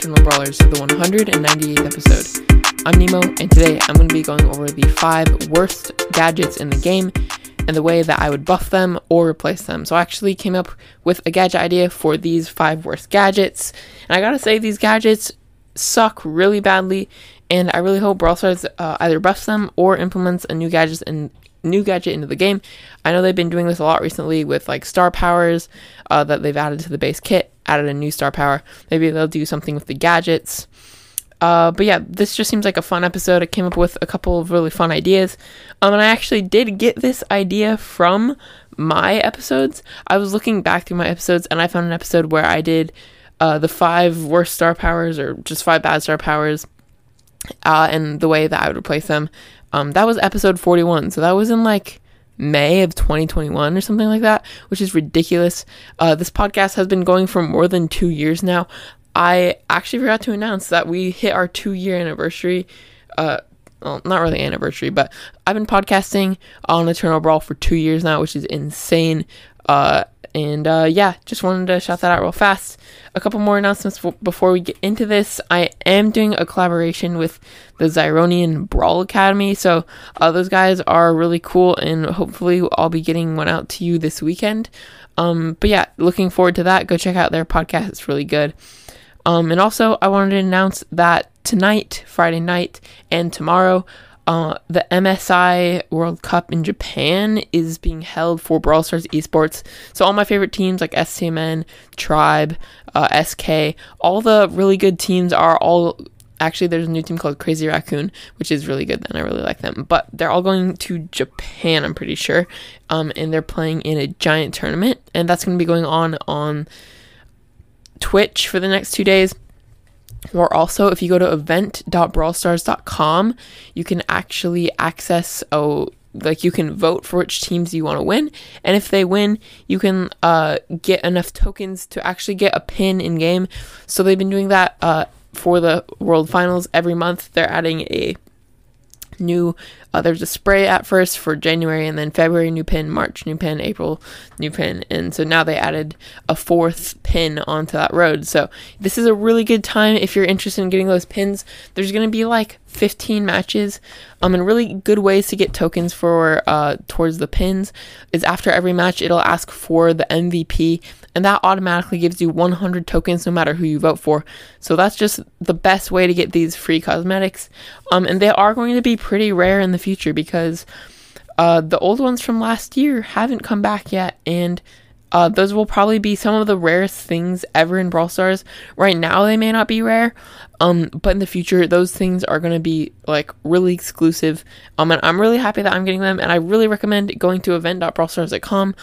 Eternal Brawlers to the 198th episode. I'm Nemo, and today I'm going to be going over the five worst gadgets in the game and the way that I would buff them or replace them. So I actually came up with a gadget idea for these five worst gadgets, and I gotta say, these gadgets suck really badly, and I really hope Brawl Stars uh, either buffs them or implements a new gadget in new gadget into the game. I know they've been doing this a lot recently with like star powers uh, that they've added to the base kit, added a new star power. Maybe they'll do something with the gadgets. Uh, but yeah, this just seems like a fun episode. I came up with a couple of really fun ideas. Um, and I actually did get this idea from my episodes. I was looking back through my episodes and I found an episode where I did uh, the five worst star powers or just five bad star powers uh, and the way that I would replace them. Um, that was episode 41. So that was in like May of 2021 or something like that, which is ridiculous. Uh, this podcast has been going for more than two years now. I actually forgot to announce that we hit our two year anniversary. Uh, well, not really anniversary, but I've been podcasting on Eternal Brawl for two years now, which is insane. Uh, and uh, yeah, just wanted to shout that out real fast. A couple more announcements before we get into this. I am doing a collaboration with the Zyronian Brawl Academy. So uh, those guys are really cool, and hopefully I'll be getting one out to you this weekend. Um, but yeah, looking forward to that. Go check out their podcast; it's really good. Um, and also, I wanted to announce that tonight, Friday night, and tomorrow, uh, the MSI World Cup in Japan is being held for Brawl Stars Esports. So all my favorite teams like SCMN, Tribe, uh, SK, all the really good teams are all. Actually, there's a new team called Crazy Raccoon, which is really good, and I really like them. But they're all going to Japan, I'm pretty sure, um, and they're playing in a giant tournament, and that's going to be going on on Twitch for the next two days. Or also, if you go to event.brawlstars.com, you can actually access oh like you can vote for which teams you want to win, and if they win, you can uh, get enough tokens to actually get a pin in game. So they've been doing that uh, for the World Finals every month. They're adding a new uh, there's a spray at first for January and then February new pin, March new pin, April new pin. And so now they added a fourth pin onto that road. So this is a really good time if you're interested in getting those pins. There's going to be like 15 matches um and really good ways to get tokens for uh towards the pins is after every match it'll ask for the MVP and that automatically gives you 100 tokens no matter who you vote for so that's just the best way to get these free cosmetics um and they are going to be pretty rare in the future because uh the old ones from last year haven't come back yet and uh, those will probably be some of the rarest things ever in Brawl Stars. Right now, they may not be rare, um, but in the future, those things are going to be like really exclusive. Um, and I'm really happy that I'm getting them, and I really recommend going to event.brawlstars.com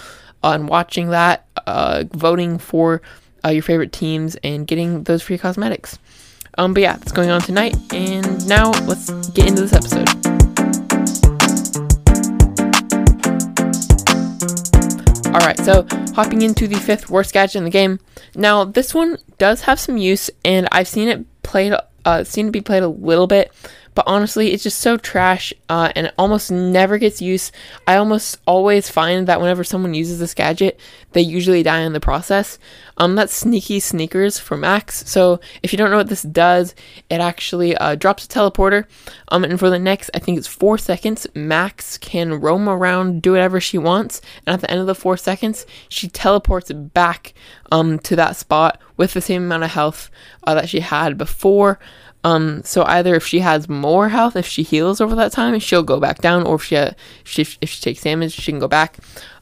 and watching that, uh, voting for uh, your favorite teams, and getting those free cosmetics. Um, but yeah, that's going on tonight, and now let's get into this episode. Alright, so hopping into the fifth worst gadget in the game. Now, this one does have some use, and I've seen it played, uh, seen it be played a little bit, but honestly, it's just so trash, uh, and it almost never gets use. I almost always find that whenever someone uses this gadget, they usually die in the process. Um, that's Sneaky Sneakers for Max. So if you don't know what this does, it actually uh, drops a teleporter. Um, and for the next, I think it's four seconds, Max can roam around, do whatever she wants, and at the end of the four seconds, she teleports back um to that spot with the same amount of health uh, that she had before. Um, so either if she has more health, if she heals over that time, she'll go back down, or if she, if she if she takes damage, she can go back.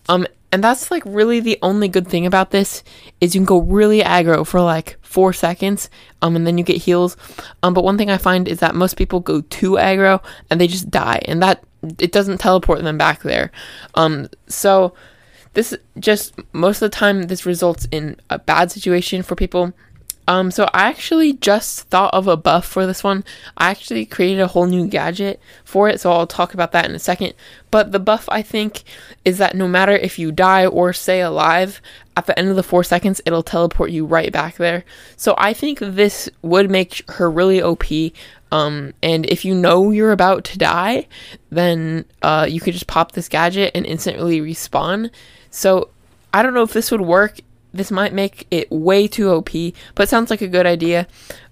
Um, and that's like really the only good thing about this is you can go really aggro for like four seconds, um, and then you get heals. Um, but one thing I find is that most people go too aggro and they just die, and that it doesn't teleport them back there. Um, so this just most of the time this results in a bad situation for people um, so I actually just thought of a buff for this one. I actually created a whole new gadget for it, so I'll talk about that in a second. But the buff I think is that no matter if you die or stay alive, at the end of the four seconds, it'll teleport you right back there. So I think this would make her really OP. Um, and if you know you're about to die, then uh, you could just pop this gadget and instantly respawn. So I don't know if this would work this might make it way too OP, but sounds like a good idea.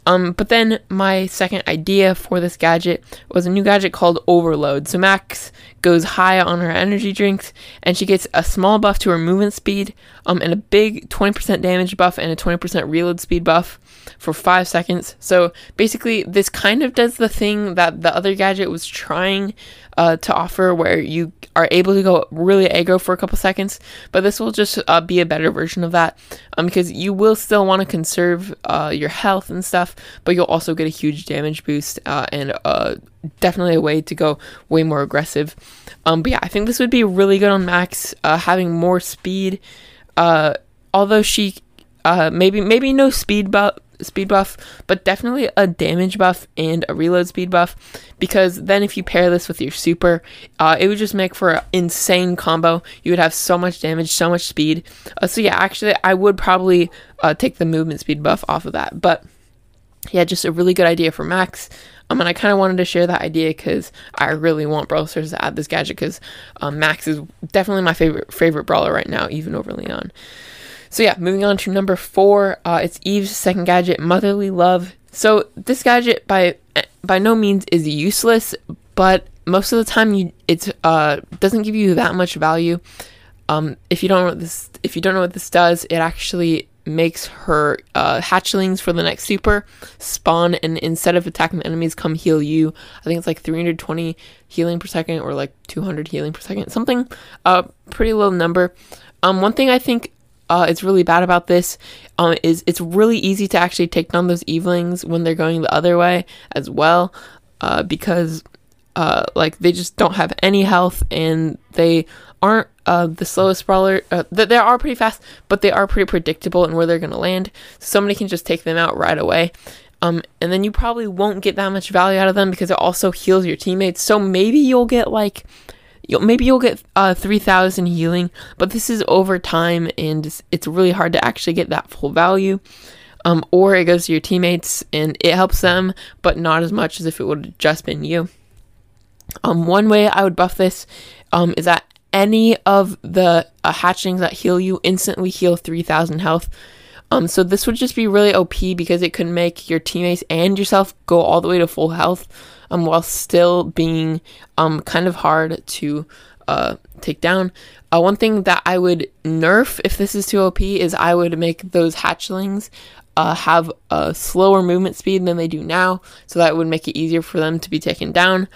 Um, but then my second idea for this gadget was a new gadget called Overload. So Max goes high on her energy drinks, and she gets a small buff to her movement speed, um, and a big 20% damage buff and a 20% reload speed buff for five seconds. So basically, this kind of does the thing that the other gadget was trying uh, to offer, where you are able to go really aggro for a couple seconds. But this will just uh, be a better version of that, um, because you will still want to conserve uh, your health and stuff, but you'll also get a huge damage boost uh, and uh, definitely a way to go way more aggressive. Um, but yeah, I think this would be really good on Max, uh, having more speed. although she maybe maybe no speed buff speed buff, but definitely a damage buff and a reload speed buff. Because then, if you pair this with your super, uh, it would just make for an insane combo. You would have so much damage, so much speed. Uh, so, yeah, actually, I would probably uh, take the movement speed buff off of that. But yeah, just a really good idea for Max. Um, and I kind of wanted to share that idea because I really want Brawl Stars to add this gadget because um, Max is definitely my favorite favorite brawler right now, even over Leon. So yeah, moving on to number four, uh, it's Eve's second gadget, Motherly Love. So this gadget by by no means is useless, but most of the time you it uh, doesn't give you that much value. Um, if you don't know what this if you don't know what this does, it actually makes her uh, hatchlings for the next super spawn and instead of attacking the enemies come heal you i think it's like 320 healing per second or like 200 healing per second something a uh, pretty low number um, one thing i think uh, it's really bad about this um, is it's really easy to actually take down those evelings when they're going the other way as well uh, because uh, like they just don't have any health and they aren't uh, the slowest brawler. Uh, they are pretty fast, but they are pretty predictable in where they're going to land. So somebody can just take them out right away. Um, and then you probably won't get that much value out of them because it also heals your teammates. So maybe you'll get like you'll, maybe you'll get uh, 3000 healing but this is over time and it's, really hard to actually get that full value. Um, or it goes to your teammates and it helps them but not as much as if it would have just been you. Um, one way i would buff this um, is that any of the uh, that heal you instantly heal 3000 health. Um, so this would just be really OP because it could make your teammates and yourself go all the way to full health um, while still being um, kind of hard to uh, take down. Uh, one thing that I would nerf if this is too OP is I would make those hatchlings uh, have a slower movement speed than they do now, so that would make it easier for them to be taken down.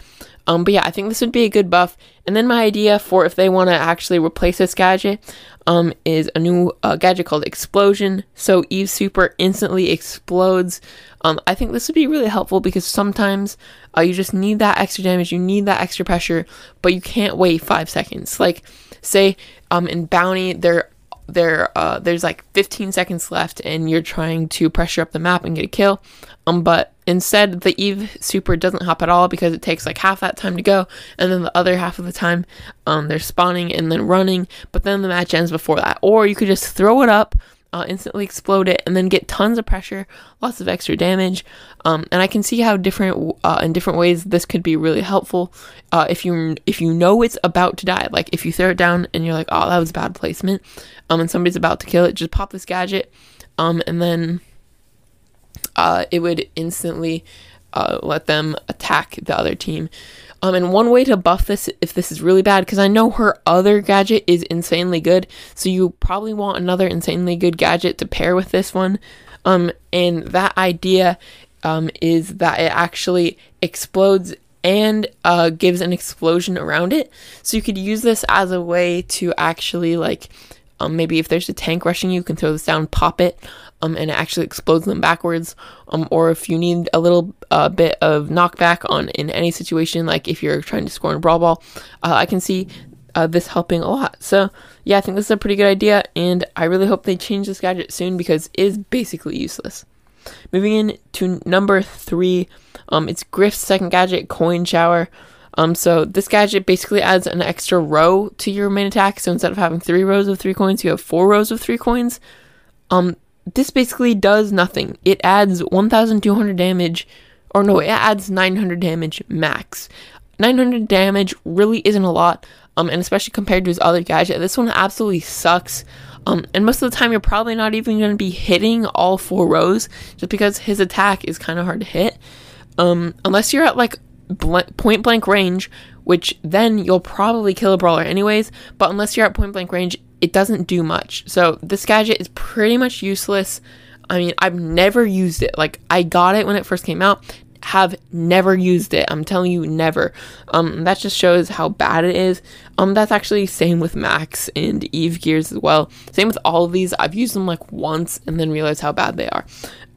Um, but yeah, I think this would be a good buff. And then my idea for if they want to actually replace this gadget um, is a new uh, gadget called Explosion. So Eve Super instantly explodes. Um, I think this would be really helpful because sometimes uh, you just need that extra damage, you need that extra pressure, but you can't wait five seconds. Like, say, um, in Bounty, there there uh, there's like 15 seconds left and you're trying to pressure up the map and get a kill. Um but instead the eve super doesn't hop at all because it takes like half that time to go and then the other half of the time um they're spawning and then running but then the match ends before that. Or you could just throw it up uh, instantly explode it and then get tons of pressure lots of extra damage um, and i can see how different uh, in different ways this could be really helpful uh, if you if you know it's about to die like if you throw it down and you're like oh that was a bad placement um, and somebody's about to kill it just pop this gadget um, and then uh, it would instantly uh, let them attack the other team. Um, and one way to buff this, if this is really bad, because I know her other gadget is insanely good, so you probably want another insanely good gadget to pair with this one. Um, and that idea um, is that it actually explodes and uh, gives an explosion around it. So you could use this as a way to actually like um, maybe if there's a tank rushing you, you can throw this down, pop it, um, and it actually explodes them backwards. Um, or if you need a little uh, bit of knockback on in any situation, like if you're trying to score in brawl ball, uh, I can see uh, this helping a lot. So yeah, I think this is a pretty good idea, and I really hope they change this gadget soon because it is basically useless. Moving in to number three, um, it's Griff's second gadget, Coin Shower. Um, so this gadget basically adds an extra row to your main attack. So instead of having three rows of three coins, you have four rows of three coins. Um, this basically does nothing. It adds 1,200 damage, or no, it adds 900 damage max. 900 damage really isn't a lot, um, and especially compared to his other gadget, this one absolutely sucks. Um, and most of the time, you're probably not even going to be hitting all four rows just because his attack is kind of hard to hit. Um, unless you're at like bl- point blank range, which then you'll probably kill a brawler anyways. But unless you're at point blank range, it doesn't do much. So this gadget is pretty much useless. I mean, I've never used it. Like, I got it when it first came out, have never used it. I'm telling you, never. Um, that just shows how bad it is. Um, that's actually same with Max and Eve gears as well. Same with all of these. I've used them like once and then realized how bad they are.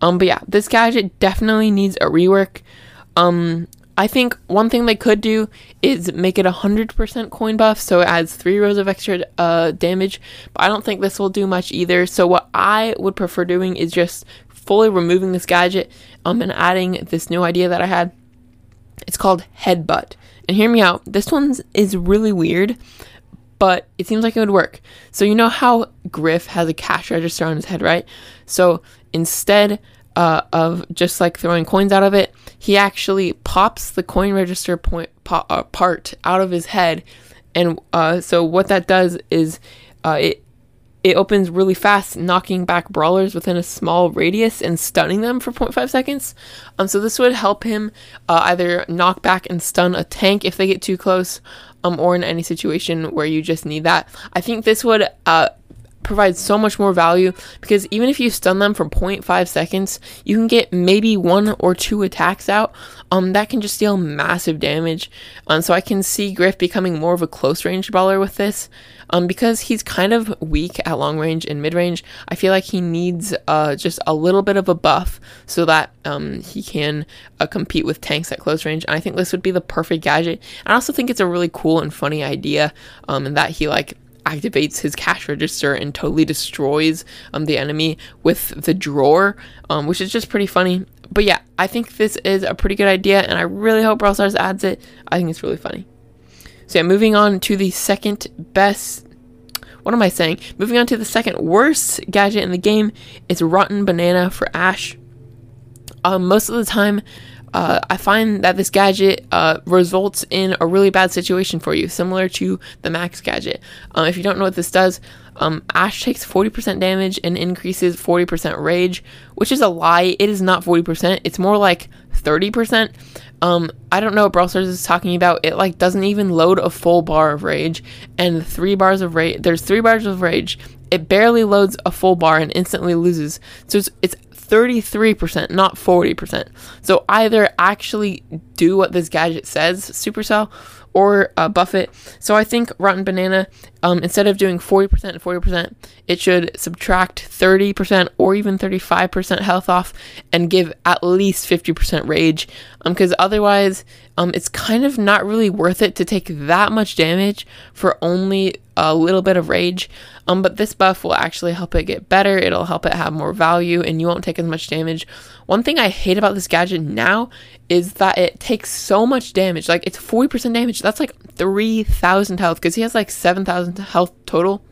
Um, but yeah, this gadget definitely needs a rework. Um, I think one thing they could do is make it a 100% coin buff, so it adds three rows of extra uh, damage, but I don't think this will do much either. So, what I would prefer doing is just fully removing this gadget um, and adding this new idea that I had. It's called Headbutt. And hear me out, this one is really weird, but it seems like it would work. So, you know how Griff has a cash register on his head, right? So, instead uh, of just like throwing coins out of it, he actually pops the coin register point po- uh, part out of his head. And uh, so, what that does is uh, it it opens really fast, knocking back brawlers within a small radius and stunning them for 0.5 seconds. Um, so this would help him uh, either knock back and stun a tank if they get too close, um, or in any situation where you just need that. I think this would uh, provide so much more value because even if you stun them for 0.5 seconds, you can get maybe one or two attacks out. Um, that can just deal massive damage. Um, so I can see Griff becoming more of a close range brawler with this. Um, because he's kind of weak at long range and mid range, I feel like he needs uh, just a little bit of a buff so that um, he can uh, compete with tanks at close range. And I think this would be the perfect gadget. I also think it's a really cool and funny idea, um, and that he like activates his cash register and totally destroys um, the enemy with the drawer, um, which is just pretty funny. But yeah, I think this is a pretty good idea, and I really hope Brawl Stars adds it. I think it's really funny. So yeah, moving on to the second best. What am I saying? Moving on to the second worst gadget in the game, is Rotten Banana for Ash. Um, most of the time, uh, I find that this gadget uh, results in a really bad situation for you, similar to the Max gadget. Um, if you don't know what this does, um, Ash takes 40% damage and increases 40% rage, which is a lie. It is not 40%, it's more like 30%. Um, I don't know what Brawl Stars is talking about. It like doesn't even load a full bar of rage, and three bars of rage. There's three bars of rage. It barely loads a full bar and instantly loses. So it's, it's 33%, not 40%. So either actually do what this gadget says, Supercell, or uh, buff it. So I think Rotten Banana, um, instead of doing 40% and 40%, it should subtract 30% or even 35% health off and give at least 50% rage. Because um, otherwise, um, it's kind of not really worth it to take that much damage for only a little bit of rage. Um, but this buff will actually help it get better. It'll help it have more value, and you won't take as much damage. One thing I hate about this gadget now is that it takes so much damage. Like it's 40% damage. That's like 3,000 health because he has like 7,000 health total.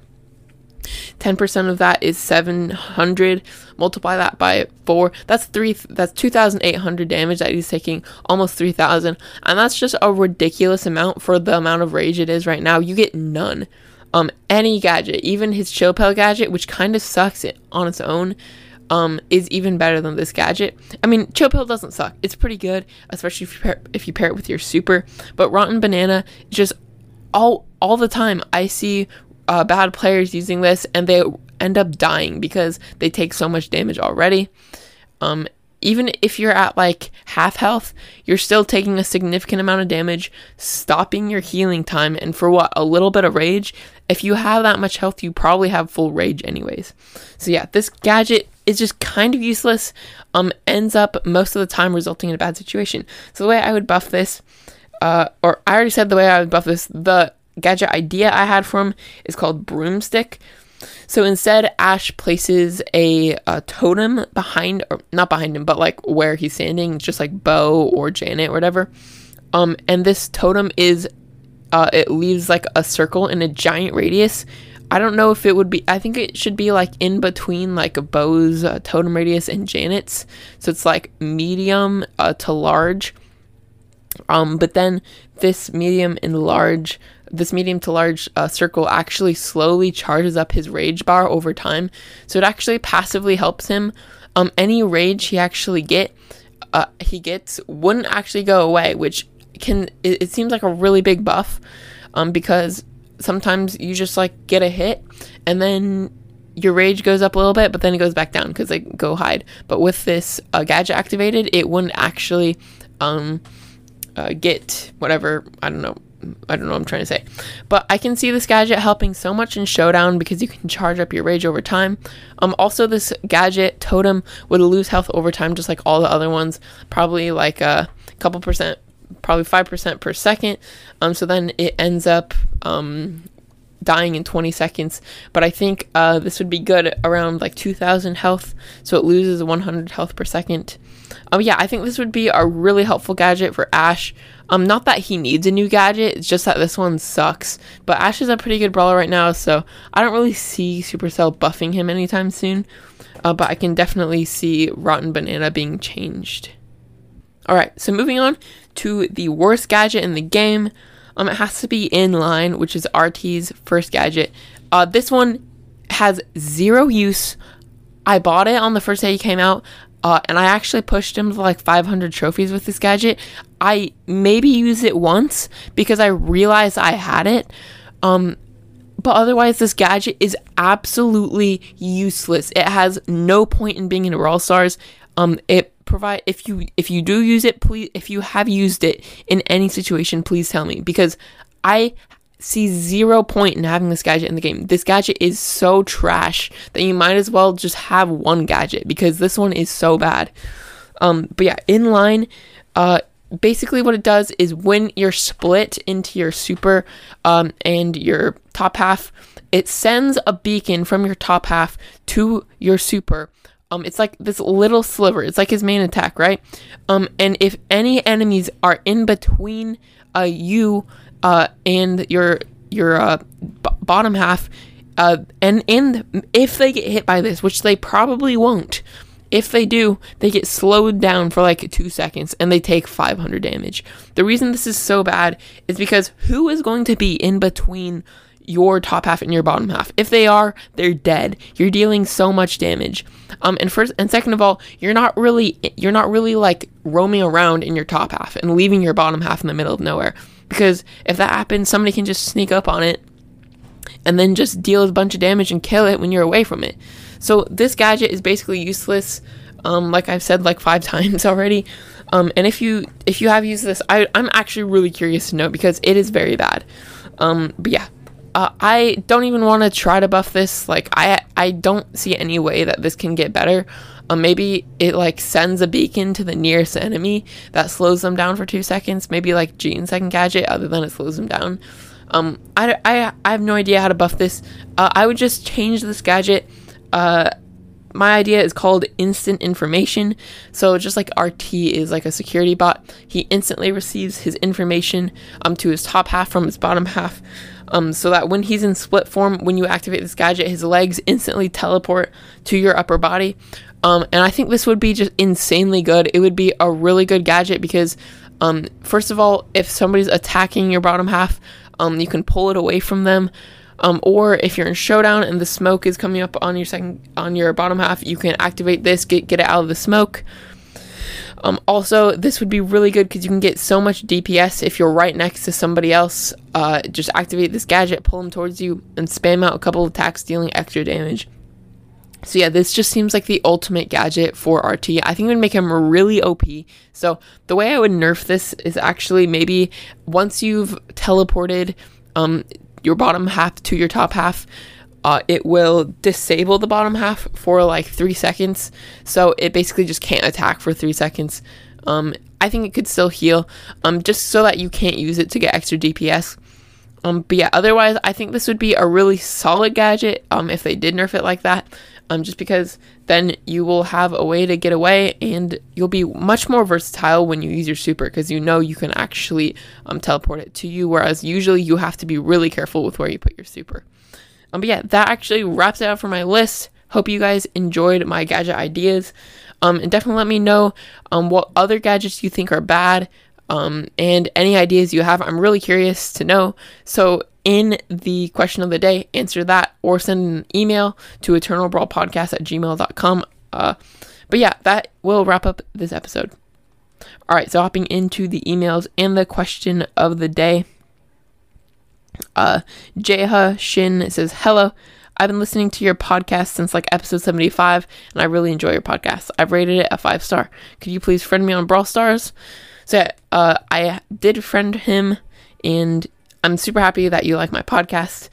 10% of that is 700 multiply that by 4 that's 3 that's 2800 damage that he's taking almost 3000 and that's just a ridiculous amount for the amount of rage it is right now you get none um any gadget even his chill pill gadget which kind of sucks it on its own um, is even better than this gadget. I mean, Chill Pill doesn't suck. It's pretty good, especially if you pair, if you pair it with your super. But Rotten Banana, just all all the time, I see uh, bad players using this and they end up dying because they take so much damage already. Um, even if you're at like half health, you're still taking a significant amount of damage, stopping your healing time, and for what? A little bit of rage? If you have that much health, you probably have full rage anyways. So yeah, this gadget is just kind of useless, um, ends up most of the time resulting in a bad situation. So the way I would buff this, uh, or I already said the way I would buff this, the gadget idea I had for him is called Broomstick. So instead, Ash places a, a, totem behind, or not behind him, but like where he's standing, just like Bo or Janet or whatever. Um, and this totem is, uh, it leaves like a circle in a giant radius. I don't know if it would be. I think it should be like in between like Bo's uh, totem radius and Janet's. So it's like medium uh, to large Um, but then this medium and large, this medium to large uh, circle actually slowly charges up his rage bar over time. So it actually passively helps him. Um, any rage he actually get, uh, he gets wouldn't actually go away, which can it, it seems like a really big buff. Um, because sometimes you just like get a hit and then your rage goes up a little bit, but then it goes back down because they go hide. But with this uh, gadget activated, it wouldn't actually um, uh, get whatever I don't know. I don't know what I'm trying to say. But I can see this gadget helping so much in Showdown because you can charge up your rage over time. Um, also, this gadget totem would lose health over time, just like all the other ones, probably like a couple percent, probably 5% per second. Um, so then it ends up um, dying in 20 seconds. But I think uh, this would be good around like 2,000 health, so it loses 100 health per second. Um, yeah, I think this would be a really helpful gadget for Ash. Um, not that he needs a new gadget, it's just that this one sucks. But Ash is a pretty good brawler right now, so I don't really see Supercell buffing him anytime soon. Uh, but I can definitely see Rotten Banana being changed. Alright, so moving on to the worst gadget in the game. Um, it has to be Inline, which is RT's first gadget. Uh, this one has zero use. I bought it on the first day it came out, uh, and I actually pushed him to like 500 trophies with this gadget. I maybe used it once because I realized I had it. Um, but otherwise, this gadget is absolutely useless. It has no point in being in Brawl Stars. Um, it provide if you if you do use it please if you have used it in any situation please tell me because i see zero point in having this gadget in the game. This gadget is so trash that you might as well just have one gadget because this one is so bad. Um but yeah Inline uh basically what it does is when you're split into your super um and your top half it sends a beacon from your top half to your super. Um it's like this little sliver. It's like his main attack right? Um and if any enemies are in between uh you uh and your your uh b- bottom half uh and and if they get hit by this which they probably won't if they do, they get slowed down for like two seconds and they take 500 damage. The reason this is so bad is because who is going to be in between your top half and your bottom half. If they are, they're dead. You're dealing so much damage. Um, and first and second of all, you're not really you're not really like roaming around in your top half and leaving your bottom half in the middle of nowhere. Because if that happens, somebody can just sneak up on it and then just deal a bunch of damage and kill it when you're away from it. So this gadget is basically useless. Um, like I've said like five times already. Um, and if you if you have used this, I, I'm actually really curious to know because it is very bad. Um, but yeah, uh, I don't even want to try to buff this. Like I I don't see any way that this can get better. Uh, maybe it like sends a beacon to the nearest enemy that slows them down for two seconds. Maybe like Gene's second gadget, other than it slows them down. Um, I, I, I have no idea how to buff this. Uh, I would just change this gadget. Uh, my idea is called instant information. So just like RT is like a security bot, he instantly receives his information um to his top half from his bottom half um, so that when he's in split form, when you activate this gadget, his legs instantly teleport to your upper body. Um, and I think this would be just insanely good. It would be a really good gadget because, um, first of all, if somebody's attacking your bottom half, um, you can pull it away from them. Um, or if you're in showdown and the smoke is coming up on your second on your bottom half, you can activate this, get get it out of the smoke. Um, also, this would be really good because you can get so much DPS if you're right next to somebody else. Uh, just activate this gadget, pull them towards you, and spam out a couple of attacks, dealing extra damage. So yeah, this just seems like the ultimate gadget for RT. I think it would make him really OP. So the way I would nerf this is actually maybe once you've teleported um, your bottom half to your top half, uh, it will disable the bottom half for like three seconds. So it basically just can't attack for three seconds. Um, I think it could still heal, um, just so that you can't use it to get extra DPS. Um, but yeah, otherwise, I think this would be a really solid gadget um, if they did nerf it like that. Um, just because then you will have a way to get away and you'll be much more versatile when you use your super because you know you can actually um, teleport it to you, whereas usually you have to be really careful with where you put your super. Um, but yeah, that actually wraps it up for my list. Hope you guys enjoyed my gadget ideas. Um, and definitely let me know um, what other gadgets you think are bad. Um, and any ideas you have, I'm really curious to know. So, in the question of the day, answer that or send an email to eternalbrawlpodcast at gmail.com. Uh, but yeah, that will wrap up this episode. All right, so hopping into the emails and the question of the day. Uh, Jeha Shin says, Hello. I've been listening to your podcast since like episode 75, and I really enjoy your podcast. I've rated it a five star. Could you please friend me on Brawl Stars? So, uh, I did friend him, and I'm super happy that you like my podcast.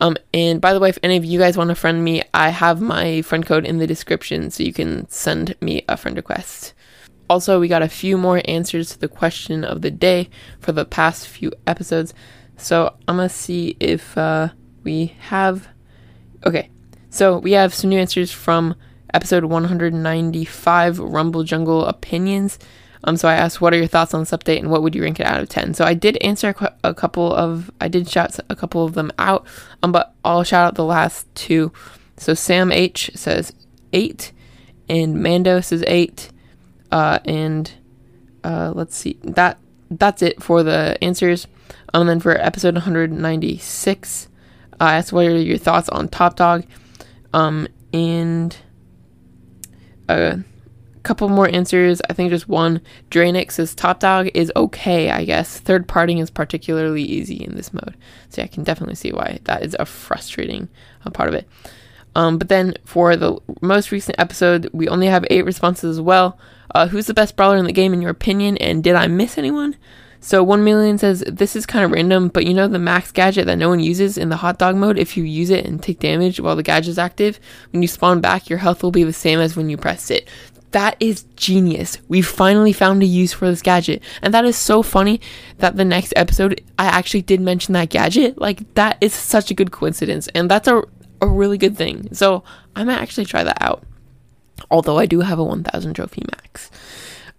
Um, and by the way, if any of you guys want to friend me, I have my friend code in the description, so you can send me a friend request. Also, we got a few more answers to the question of the day for the past few episodes. So I'm gonna see if uh, we have. Okay, so we have some new answers from episode 195, Rumble Jungle Opinions. Um, so I asked, what are your thoughts on this update, and what would you rank it out of 10? So I did answer a, couple of, I did shout a couple of them out, um, but I'll shout out the last two. So Sam H says eight, and Mando says eight, uh, and uh, let's see that that's it for the answers. Um, and then for episode 196, I asked what are your thoughts on Top Dog, um, and a couple more answers. I think just one. Draenix says Top Dog is okay, I guess. Third parting is particularly easy in this mode, so yeah, I can definitely see why that is a frustrating uh, part of it. Um, but then for the most recent episode, we only have eight responses as well. Uh, who's the best brawler in the game in your opinion? And did I miss anyone? So 1 million says this is kind of random, but you know the max gadget that no one uses in the Top Dog mode? If you use it and take damage while the gadget is active, when you spawn back, your health will be the same as when you pressed it. That is genius. We finally found a use for this gadget. And that is so funny that the next episode I actually did mention that gadget. Like that is such a good coincidence. And that's a, a really good thing. So I might actually try that out. Although I do have a 1000 trophy max.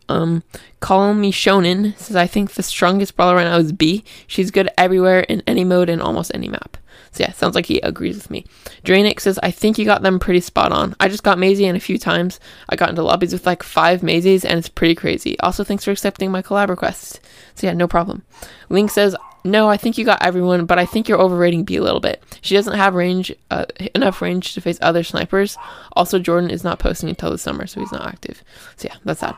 Um, Call Me Shonen says, I think the strongest brawler right now is Bea. She's good everywhere in any mode and almost any map. So yeah, sounds like he agrees with me. Drainix says, I think you got them pretty spot on. I just got Maisie in a few times. I got into lobbies with like five Maisies and it's pretty crazy. Also, thanks for accepting my collab request. So yeah, no problem. Link says, no, I think you got everyone, but I think you're overrating Bea a little bit. She doesn't have range, uh, enough range to face other snipers. Also, Jordan is not posting until the summer, so he's not active. So yeah, that's sad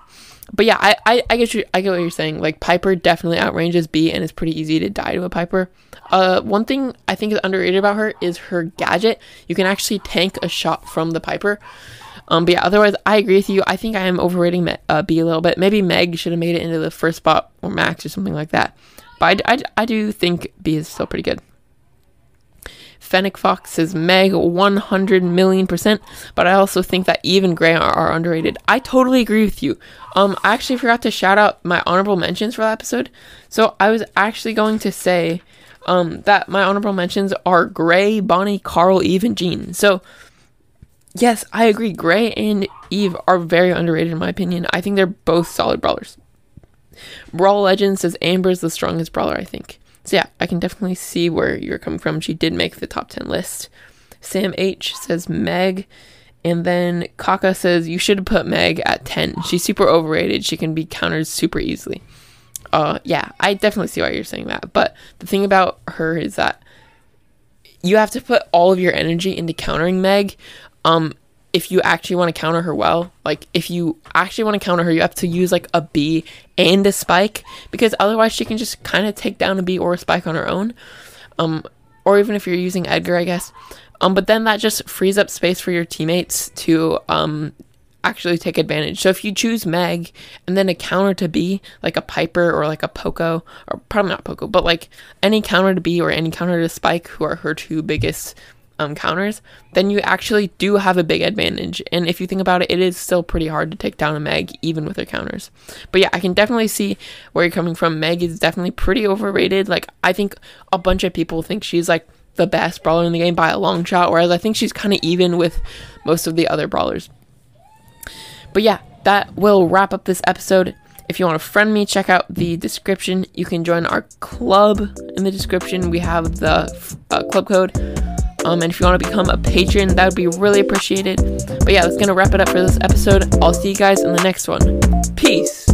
but yeah, I, I, I get you. I get what you're saying. Like Piper definitely outranges Bea, and it's pretty easy to die to a Piper. Uh, one thing I think is underrated about her is her gadget. You can actually tank a shot from the Piper. Um, but yeah, otherwise, I agree with you. I think I am overrating Me- uh, Bea a little bit. Maybe Meg should have made it into the first spot or Max or something like that. But I, I, I do think Bea is still pretty good. Fennec Fox says Meg 100 million percent, but I also think that Eve and Gray are, are, underrated. I totally agree with you. Um, I actually forgot to shout out my honorable mentions for that episode. So I was actually going to say, um, that my honorable mentions are Gray, Bonnie, Carl, Eve, and Gene. So yes, I agree. Gray and Eve are very underrated in my opinion. I think they're both solid brawlers. Brawl Legend says Amber is the strongest brawler, I think. So yeah, I can definitely see where you're coming from. She did make the top 10 list. Sam H says Meg. And then Kaka says you should have put Meg at 10. She's super overrated. She can be countered super easily. Uh yeah, I definitely see why you're saying that. But the thing about her is that you have to put all of your energy into countering Meg. Um if you actually want to counter her well, like if you actually want to counter her, you have to use like a Bea and a spike because otherwise she can just kind of take down a Bea or a spike on her own. Um, or even if you're using Edgar, I guess. Um, but then that just frees up space for your teammates to um actually take advantage. So if you choose Meg and then a counter to Bea, like a Piper or like a Poco, or probably not Poco, but like any counter to Bea or any counter to Spike, who are her two biggest um, counters, then you actually do have a big advantage. And if you think about it, it is still pretty hard to take down a Meg, even with her counters. But yeah, I can definitely see where you're coming from. Meg is definitely pretty overrated. Like, I think a bunch of people think she's like the best brawler in the game by a long shot, whereas I think she's kind of even with most of the other brawlers. But yeah, that will wrap up this episode. If you want to friend me, check out the description. You can join our club in the description. We have the uh, club code um, and if you want to become a patron, that would be really appreciated. But yeah, that's going to wrap it up for this episode. I'll see you guys in the next one. Peace.